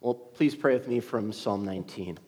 Well, please pray with me from Psalm 19.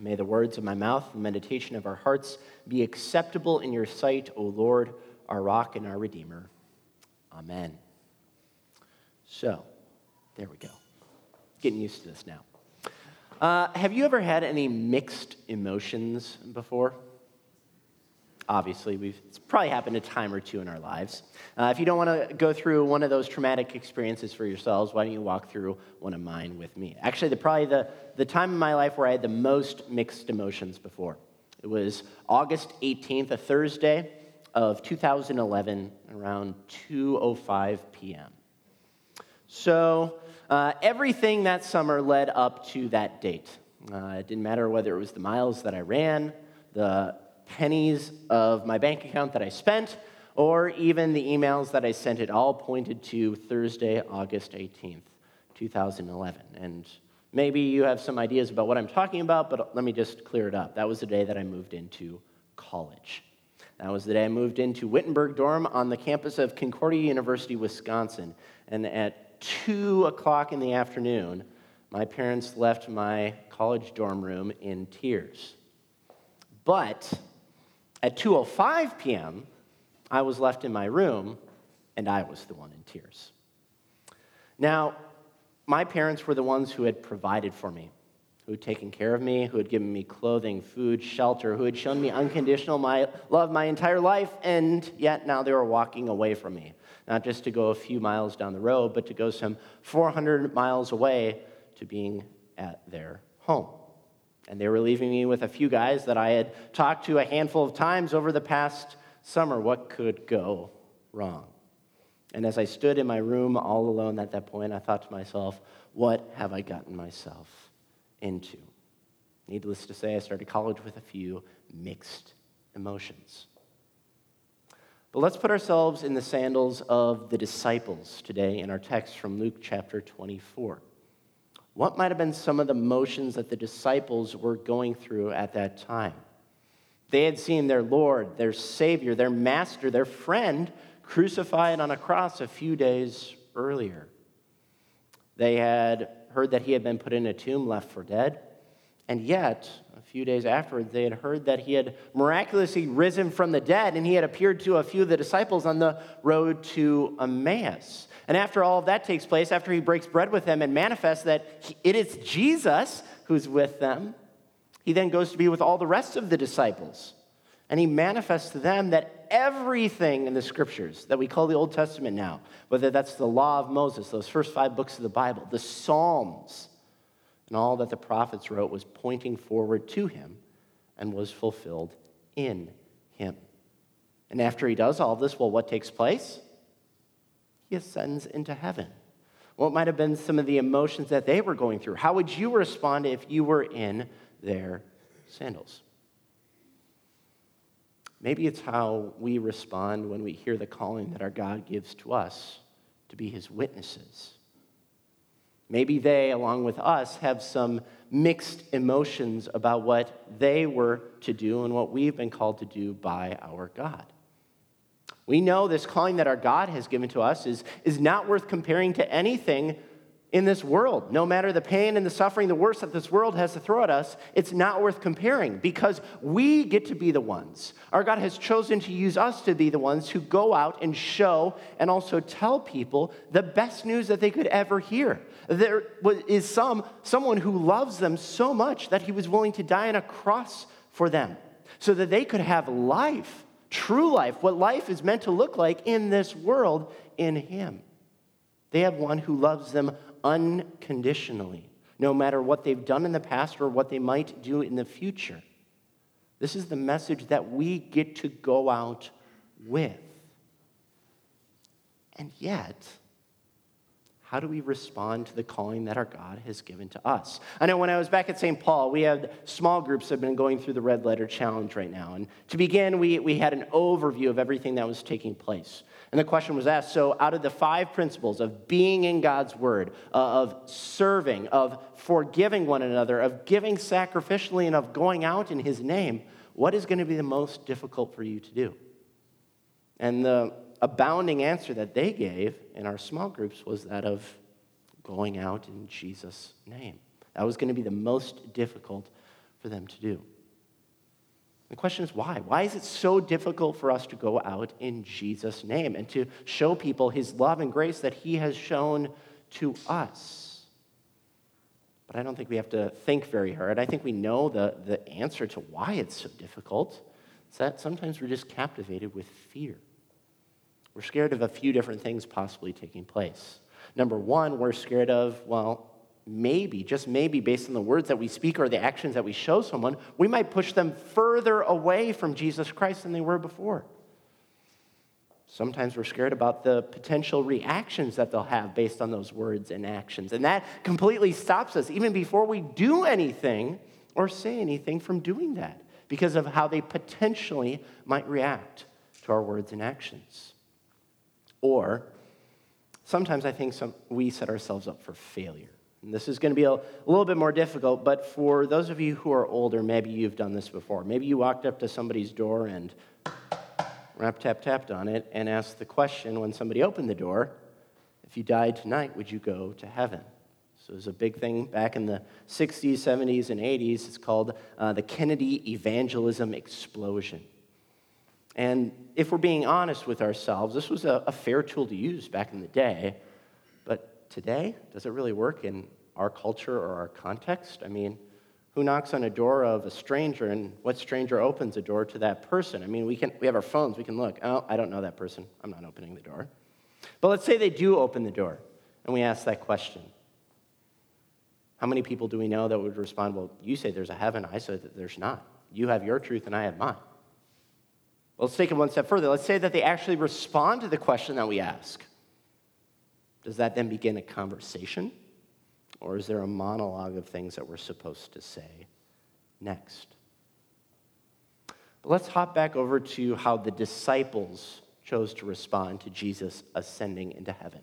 May the words of my mouth and meditation of our hearts be acceptable in your sight, O Lord, our rock and our redeemer. Amen. So, there we go. Getting used to this now. Uh, have you ever had any mixed emotions before? Obviously. We've, it's probably happened a time or two in our lives. Uh, if you don't want to go through one of those traumatic experiences for yourselves, why don't you walk through one of mine with me? Actually, the, probably the, the time in my life where I had the most mixed emotions before. It was August 18th, a Thursday of 2011, around 2.05 p.m. So uh, everything that summer led up to that date. Uh, it didn't matter whether it was the miles that I ran, the pennies of my bank account that I spent, or even the emails that I sent, it all pointed to Thursday, August 18th, 2011. And maybe you have some ideas about what I'm talking about, but let me just clear it up. That was the day that I moved into college. That was the day I moved into Wittenberg dorm on the campus of Concordia University, Wisconsin. And at 2 o'clock in the afternoon, my parents left my college dorm room in tears. But at 2:05 p.m., I was left in my room and I was the one in tears. Now, my parents were the ones who had provided for me, who had taken care of me, who had given me clothing, food, shelter, who had shown me unconditional my, love my entire life, and yet now they were walking away from me. Not just to go a few miles down the road, but to go some 400 miles away to being at their home. And they were leaving me with a few guys that I had talked to a handful of times over the past summer. What could go wrong? And as I stood in my room all alone at that point, I thought to myself, what have I gotten myself into? Needless to say, I started college with a few mixed emotions. But let's put ourselves in the sandals of the disciples today in our text from Luke chapter 24 what might have been some of the motions that the disciples were going through at that time? They had seen their Lord, their Savior, their Master, their friend crucified on a cross a few days earlier. They had heard that he had been put in a tomb left for dead. And yet, few days afterwards, they had heard that he had miraculously risen from the dead and he had appeared to a few of the disciples on the road to Emmaus. And after all of that takes place, after he breaks bread with them and manifests that it is Jesus who's with them, he then goes to be with all the rest of the disciples. And he manifests to them that everything in the scriptures that we call the Old Testament now, whether that's the law of Moses, those first five books of the Bible, the Psalms, and all that the prophets wrote was pointing forward to him and was fulfilled in him. And after he does all this, well, what takes place? he ascends into heaven. What might have been some of the emotions that they were going through? How would you respond if you were in their sandals? Maybe it's how we respond when we hear the calling that our God gives to us to be his witnesses. Maybe they, along with us, have some mixed emotions about what they were to do and what we've been called to do by our God. We know this calling that our God has given to us is, is not worth comparing to anything in this world. No matter the pain and the suffering, the worst that this world has to throw at us, it's not worth comparing because we get to be the ones. Our God has chosen to use us to be the ones who go out and show and also tell people the best news that they could ever hear. There is some, someone who loves them so much that he was willing to die on a cross for them so that they could have life true life, what life is meant to look like in this world in Him. They have one who loves them unconditionally, no matter what they've done in the past or what they might do in the future. This is the message that we get to go out with. And yet, how do we respond to the calling that our God has given to us? I know when I was back at St. Paul, we had small groups that have been going through the Red Letter Challenge right now. And to begin, we, we had an overview of everything that was taking place. And the question was asked so, out of the five principles of being in God's Word, uh, of serving, of forgiving one another, of giving sacrificially, and of going out in His name, what is going to be the most difficult for you to do? And the abounding answer that they gave in our small groups was that of going out in Jesus' name. That was going to be the most difficult for them to do. The question is why? Why is it so difficult for us to go out in Jesus' name and to show people his love and grace that he has shown to us? But I don't think we have to think very hard. I think we know the, the answer to why it's so difficult. It's that sometimes we're just captivated with fear. We're scared of a few different things possibly taking place. Number one, we're scared of, well, maybe, just maybe, based on the words that we speak or the actions that we show someone, we might push them further away from Jesus Christ than they were before. Sometimes we're scared about the potential reactions that they'll have based on those words and actions. And that completely stops us, even before we do anything or say anything, from doing that because of how they potentially might react to our words and actions. Or sometimes I think some, we set ourselves up for failure. And this is going to be a, a little bit more difficult, but for those of you who are older, maybe you've done this before. Maybe you walked up to somebody's door and rap tap tapped on it and asked the question when somebody opened the door if you died tonight, would you go to heaven? So it was a big thing back in the 60s, 70s, and 80s. It's called uh, the Kennedy Evangelism Explosion. And if we're being honest with ourselves, this was a, a fair tool to use back in the day But today? Does it really work in our culture or our context? I mean, who knocks on a door of a stranger and what stranger opens a door to that person? I mean, we, can, we have our phones, we can look. Oh, I don't know that person. I'm not opening the door. But let's say they do open the door and we ask that question. How many people do we know that would respond, Well, you say there's a heaven, I say that there's not. You have your truth and I have mine. Let's take it one step further. Let's say that they actually respond to the question that we ask. Does that then begin a conversation? Or is there a monologue of things that we're supposed to say next? But let's hop back over to how the disciples chose to respond to Jesus ascending into heaven.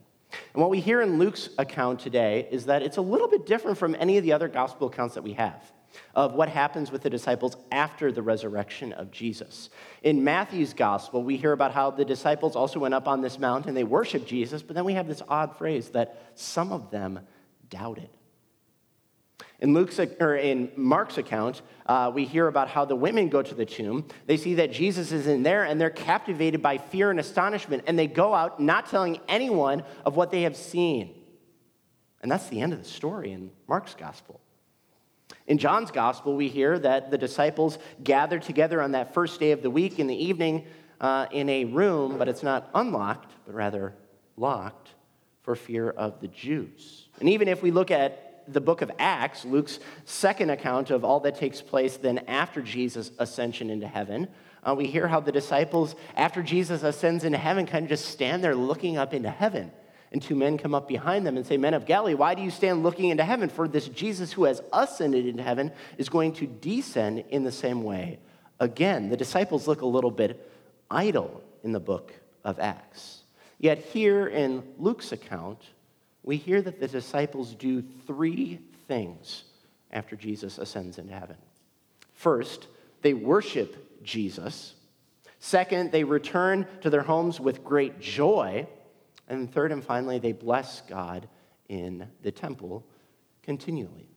And what we hear in Luke's account today is that it's a little bit different from any of the other gospel accounts that we have of what happens with the disciples after the resurrection of Jesus. In Matthew's gospel, we hear about how the disciples also went up on this mountain, and they worshiped Jesus, but then we have this odd phrase that some of them doubted. In Luke's or in Mark's account, uh, we hear about how the women go to the tomb. They see that Jesus is in there, and they're captivated by fear and astonishment, and they go out not telling anyone of what they have seen. And that's the end of the story in Mark's gospel. In John's gospel, we hear that the disciples gathered together on that first day of the week in the evening uh, in a room, but it's not unlocked, but rather locked for fear of the Jews. And even if we look at the book of Acts, Luke's second account of all that takes place then after Jesus' ascension into heaven, uh, we hear how the disciples, after Jesus ascends into heaven, kind of just stand there looking up into heaven. And two men come up behind them and say, Men of Galilee, why do you stand looking into heaven? For this Jesus who has ascended into heaven is going to descend in the same way. Again, the disciples look a little bit idle in the book of Acts. Yet here in Luke's account, we hear that the disciples do three things after Jesus ascends into heaven. First, they worship Jesus. Second, they return to their homes with great joy. And third and finally, they bless God in the temple continually.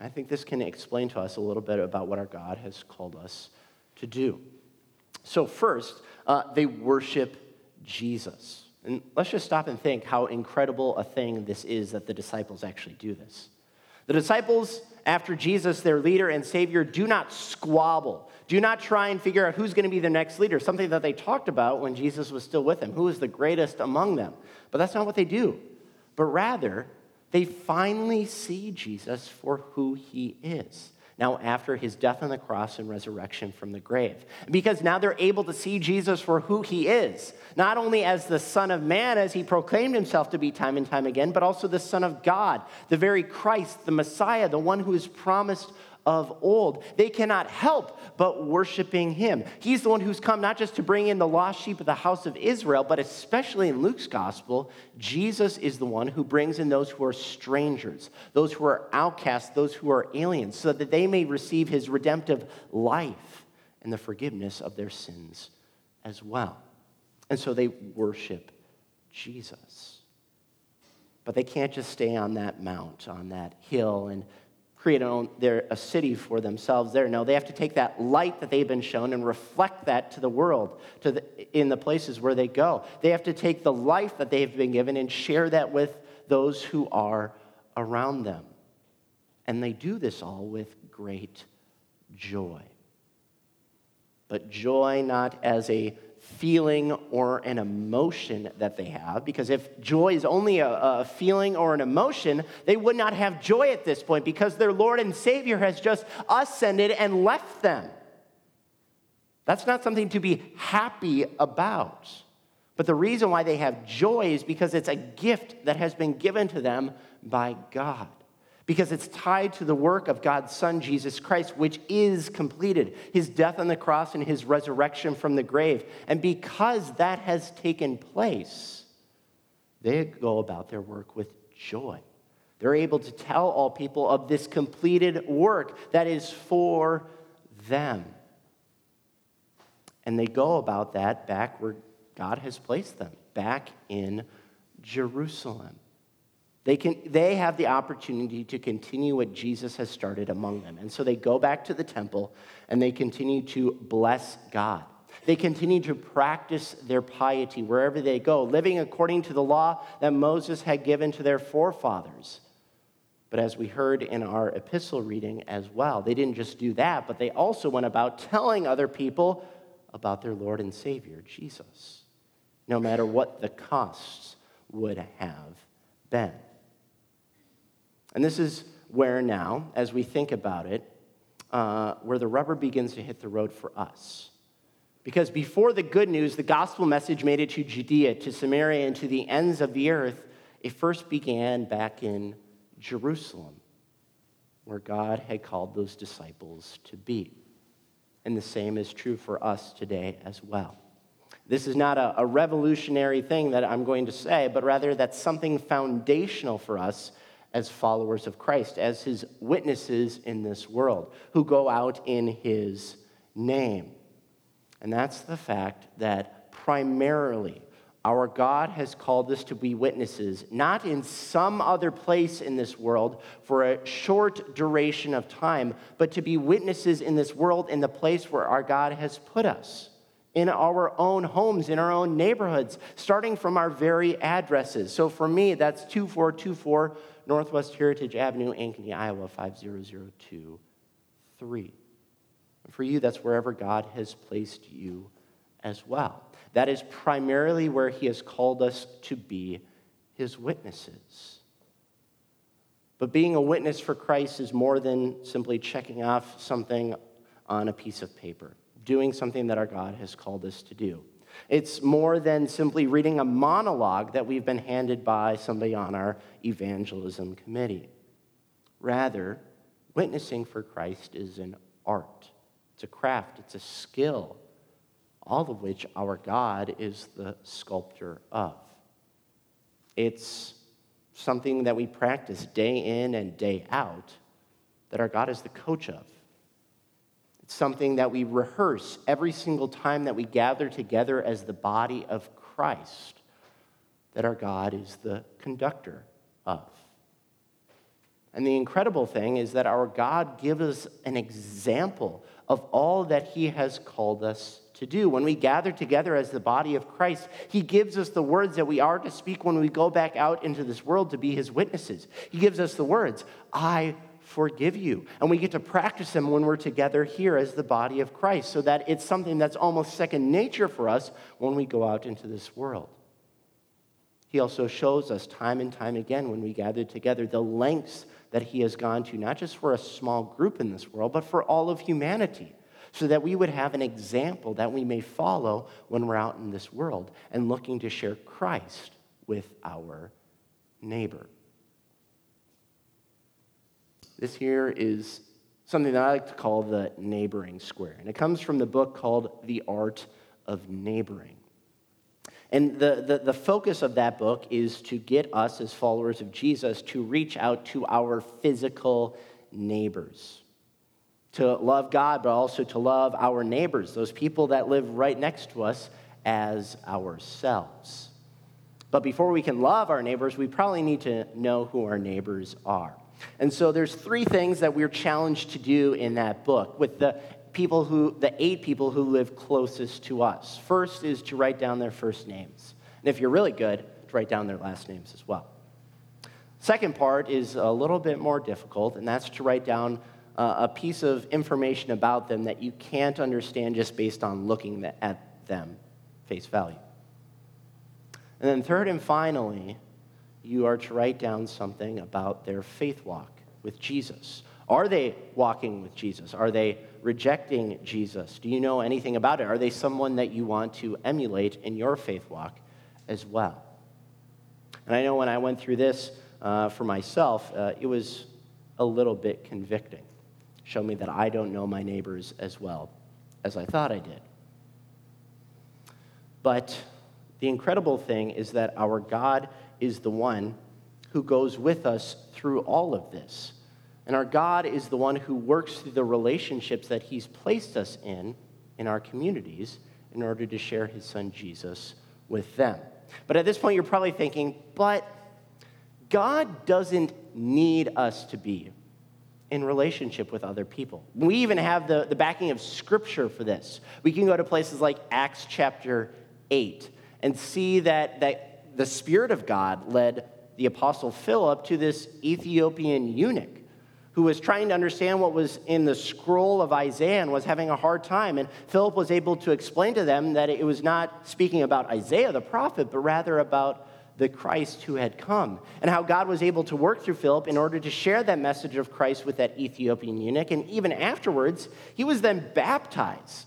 I think this can explain to us a little bit about what our God has called us to do. So, first, uh, they worship Jesus. And let's just stop and think how incredible a thing this is that the disciples actually do this. The disciples, after Jesus, their leader and Savior, do not squabble. Do not try and figure out who's going to be the next leader, something that they talked about when Jesus was still with them. Who is the greatest among them? But that's not what they do. But rather, they finally see Jesus for who he is now after his death on the cross and resurrection from the grave. Because now they're able to see Jesus for who he is, not only as the Son of Man, as he proclaimed himself to be time and time again, but also the Son of God, the very Christ, the Messiah, the one who is promised of old. They cannot help but worshiping him. He's the one who's come not just to bring in the lost sheep of the house of Israel, but especially in Luke's gospel, Jesus is the one who brings in those who are strangers, those who are outcasts, those who are aliens, so that they may receive his redemptive life and the forgiveness of their sins as well. And so they worship Jesus. But they can't just stay on that mount, on that hill, and create a, their, a city for themselves there. No, they have to take that light that they've been shown and reflect that to the world, to the, in the places where they go. They have to take the life that they've been given and share that with those who are around them. And they do this all with great joy. But joy not as a feeling or an emotion that they have, because if joy is only a, a, feeling or an emotion, they would not have joy at this point because their Lord and Savior has just ascended and left them. That's not something to be happy about. But the reason why they have joy is because it's a gift that has been given to them by God because it's tied to the work of God's Son, Jesus Christ, which is completed his death on the cross and his resurrection from the grave. And because that has taken place, they go about their work with joy. They're able to tell all people of this completed work that is for them. And they go about that back where God has placed them, back in Jerusalem. They, can, they have the opportunity to continue what Jesus has started among them. And so they go back to the temple and they continue to bless God. They continue to practice their piety wherever they go, living according to the law that Moses had given to their forefathers. But as we heard in our epistle reading as well, they didn't just do that, but they also went about telling other people about their Lord and Savior, Jesus, no matter what the costs would have been. And this is where now, as we think about it, uh, where the rubber begins to hit the road for us. Because before the good news, the gospel message made it to Judea, to Samaria, and to the ends of the earth, it first began back in Jerusalem, where God had called those disciples to be. And the same is true for us today as well. This is not a, a revolutionary thing that I'm going to say, but rather that's something foundational for us as followers of Christ, as his witnesses in this world, who go out in his name. And that's the fact that primarily our God has called us to be witnesses, not in some other place in this world for a short duration of time, but to be witnesses in this world in the place where our God has put us in our own homes, in our own neighborhoods, starting from our very addresses. So for me, that's 2424 Northwest Heritage Avenue, Ankeny, Iowa, 50023. For you, that's wherever God has placed you as well. That is primarily where He has called us to be His witnesses. But being a witness for Christ is more than simply checking off something on a piece of paper, doing something that our God has called us to do. It's more than simply reading a monologue that we've been handed by somebody on our evangelism committee. Rather, witnessing for Christ is an art, it's a craft, it's a skill, all of which our God is the sculptor of. It's something that we practice day in and day out that our God is the coach of something that we rehearse every single time that we gather together as the body of Christ, that our God is the conductor of. And the incredible thing is that our God gives us an example of all that He has called us to do. When we gather together as the body of Christ, He gives us the words that we are to speak when we go back out into this world to be His witnesses. He gives us the words, I forgive you. And we get to practice them when we're together here as the body of Christ, so that it's something that's almost second nature for us when we go out into this world. He also shows us time and time again when we gather together the lengths that he has gone to, not just for a small group in this world, but for all of humanity, so that we would have an example that we may follow when we're out in this world and looking to share Christ with our neighbor. This here is something that I like to call the neighboring square. And it comes from the book called The Art of Neighboring. And the, the, the, focus of that book is to get us, as followers of Jesus, to reach out to our physical neighbors. To love God, but also to love our neighbors, those people that live right next to us, as ourselves. But before we can love our neighbors, we probably need to know who our neighbors are. And so there's three things that we're challenged to do in that book with the people who, the eight people who live closest to us. First is to write down their first names. And if you're really good, to write down their last names as well. Second part is a little bit more difficult, and that's to write down uh, a piece of information about them that you can't understand just based on looking at them face value. And then, third and finally, you are to write down something about their faith walk with Jesus. Are they walking with Jesus? Are they rejecting Jesus? Do you know anything about it? Are they someone that you want to emulate in your faith walk as well? And I know when I went through this uh, for myself, uh, it was a little bit convicting. Show me that I don't know my neighbors as well as I thought I did. But the incredible thing is that our God is the one who goes with us through all of this. And our God is the one who works through the relationships that He's placed us in, in our communities, in order to share His Son Jesus with them. But at this point, you're probably thinking, but God doesn't need us to be in relationship with other people. We even have the, the backing of Scripture for this. We can go to places like Acts chapter 8 and see that, that the Spirit of God led the Apostle Philip to this Ethiopian eunuch who was trying to understand what was in the scroll of Isaiah and was having a hard time. And Philip was able to explain to them that it was not speaking about Isaiah the prophet, but rather about the Christ who had come, and how God was able to work through Philip in order to share that message of Christ with that Ethiopian eunuch. And even afterwards, he was then baptized.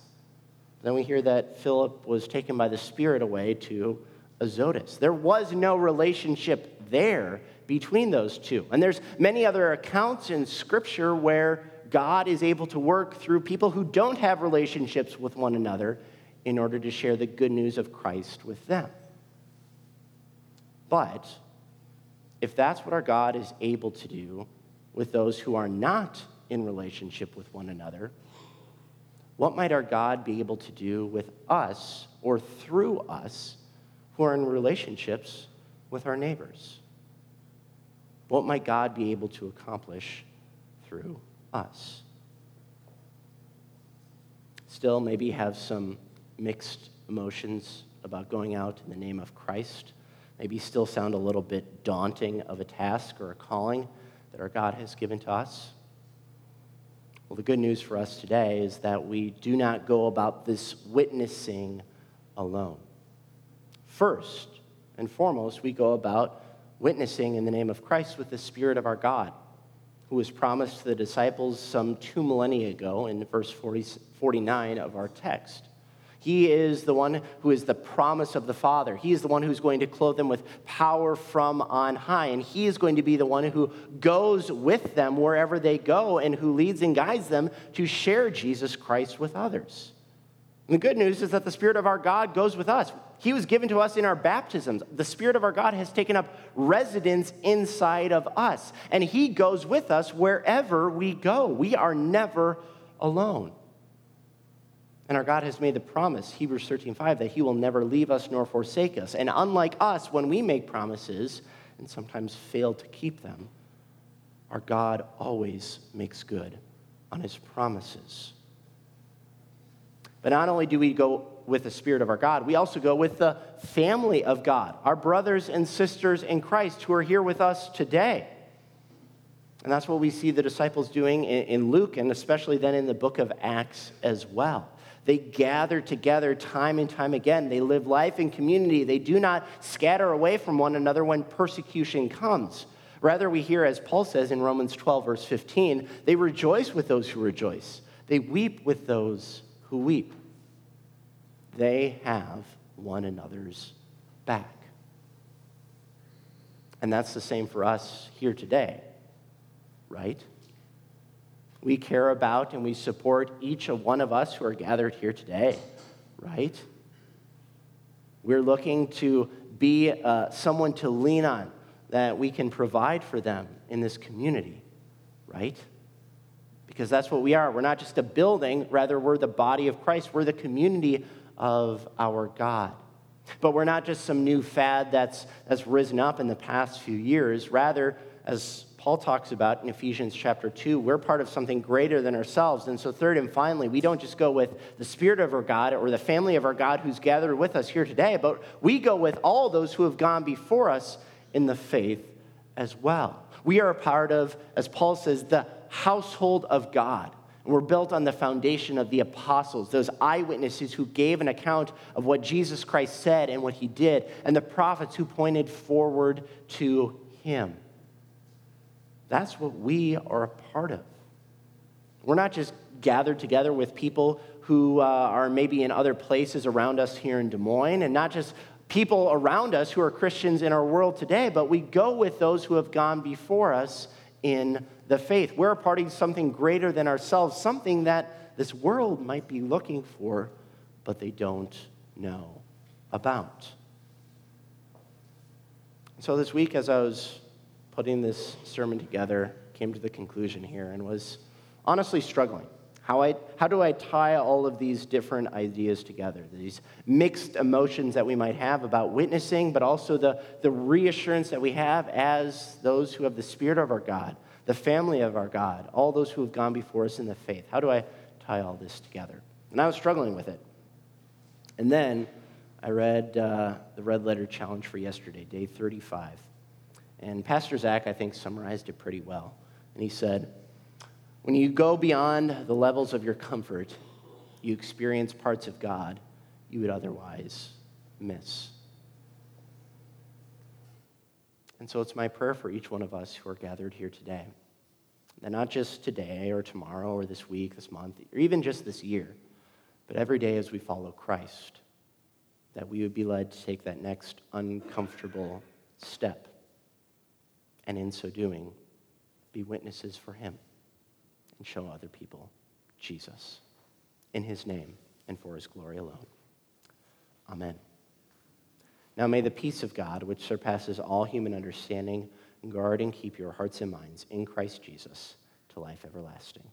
Then we hear that Philip was taken by the Spirit away to Azotus. There was no relationship there between those two. And there's many other accounts in Scripture where God is able to work through people who don't have relationships with one another in order to share the good news of Christ with them. But if that's what our God is able to do with those who are not in relationship with one another, what might our God be able to do with us or through us who are in relationships with our neighbors? What might God be able to accomplish through us? Still, maybe have some mixed emotions about going out in the name of Christ. Maybe still sound a little bit daunting of a task or a calling that our God has given to us. Well, the good news for us today is that we do not go about this witnessing alone. First and foremost, we go about witnessing in the name of Christ with the Spirit of our God, who was promised to the disciples some two millennia ago in verse 40, 49 of our text. He is the one who is the promise of the Father. He is the one who's going to clothe them with power from on high. And He is going to be the one who goes with them wherever they go and who leads and guides them to share Jesus Christ with others. And the good news is that the Spirit of our God goes with us. He was given to us in our baptisms. The Spirit of our God has taken up residence inside of us, and He goes with us wherever we go. We are never alone. And our God has made the promise, Hebrews 13 5, that He will never leave us nor forsake us. And unlike us, when we make promises and sometimes fail to keep them, our God always makes good on His promises. But not only do we go with the Spirit of our God, we also go with the family of God, our brothers and sisters in Christ who are here with us today. And that's what we see the disciples doing in Luke and especially then in the book of Acts as well. They gather together time and time again. They live life in community. They do not scatter away from one another when persecution comes. Rather, we hear, as Paul says in Romans 12, verse 15, they rejoice with those who rejoice, they weep with those who weep. They have one another's back. And that's the same for us here today, right? We care about and we support each of one of us who are gathered here today, right? We're looking to be uh, someone to lean on that we can provide for them in this community, right? Because that's what we are. We're not just a building, rather, we're the body of Christ. We're the community of our God. But we're not just some new fad that's, that's risen up in the past few years. Rather, as Paul talks about in Ephesians chapter 2, we're part of something greater than ourselves. And so, third and finally, we don't just go with the Spirit of our God or the family of our God who's gathered with us here today, but we go with all those who have gone before us in the faith as well. We are a part of, as Paul says, the household of God. And we're built on the foundation of the apostles, those eyewitnesses who gave an account of what Jesus Christ said and what he did, and the prophets who pointed forward to him. That's what we are a part of. We're not just gathered together with people who uh, are maybe in other places around us here in Des Moines, and not just people around us who are Christians in our world today, but we go with those who have gone before us in the faith. We're a part of something greater than ourselves, something that this world might be looking for, but they don't know about. So this week, as I was putting this sermon together, came to the conclusion here and was honestly struggling. How, I, how do I tie all of these different ideas together? These mixed emotions that we might have about witnessing, but also the, the reassurance that we have as those who have the Spirit of our God, the family of our God, all those who have gone before us in the faith. How do I tie all this together? And I was struggling with it. And then I read uh, the Red Letter Challenge for yesterday, day 35. And Pastor Zach, I think, summarized it pretty well. And he said, when you go beyond the levels of your comfort, you experience parts of God you would otherwise miss. And so it's my prayer for each one of us who are gathered here today that not just today or tomorrow or this week, this month, or even just this year, but every day as we follow Christ, that we would be led to take that next uncomfortable step. And in so doing, be witnesses for Him and show other people Jesus. In his name and for his glory alone. Amen. Now may the peace of God, which surpasses all human understanding, guard and keep your hearts and minds in Christ Jesus to life everlasting.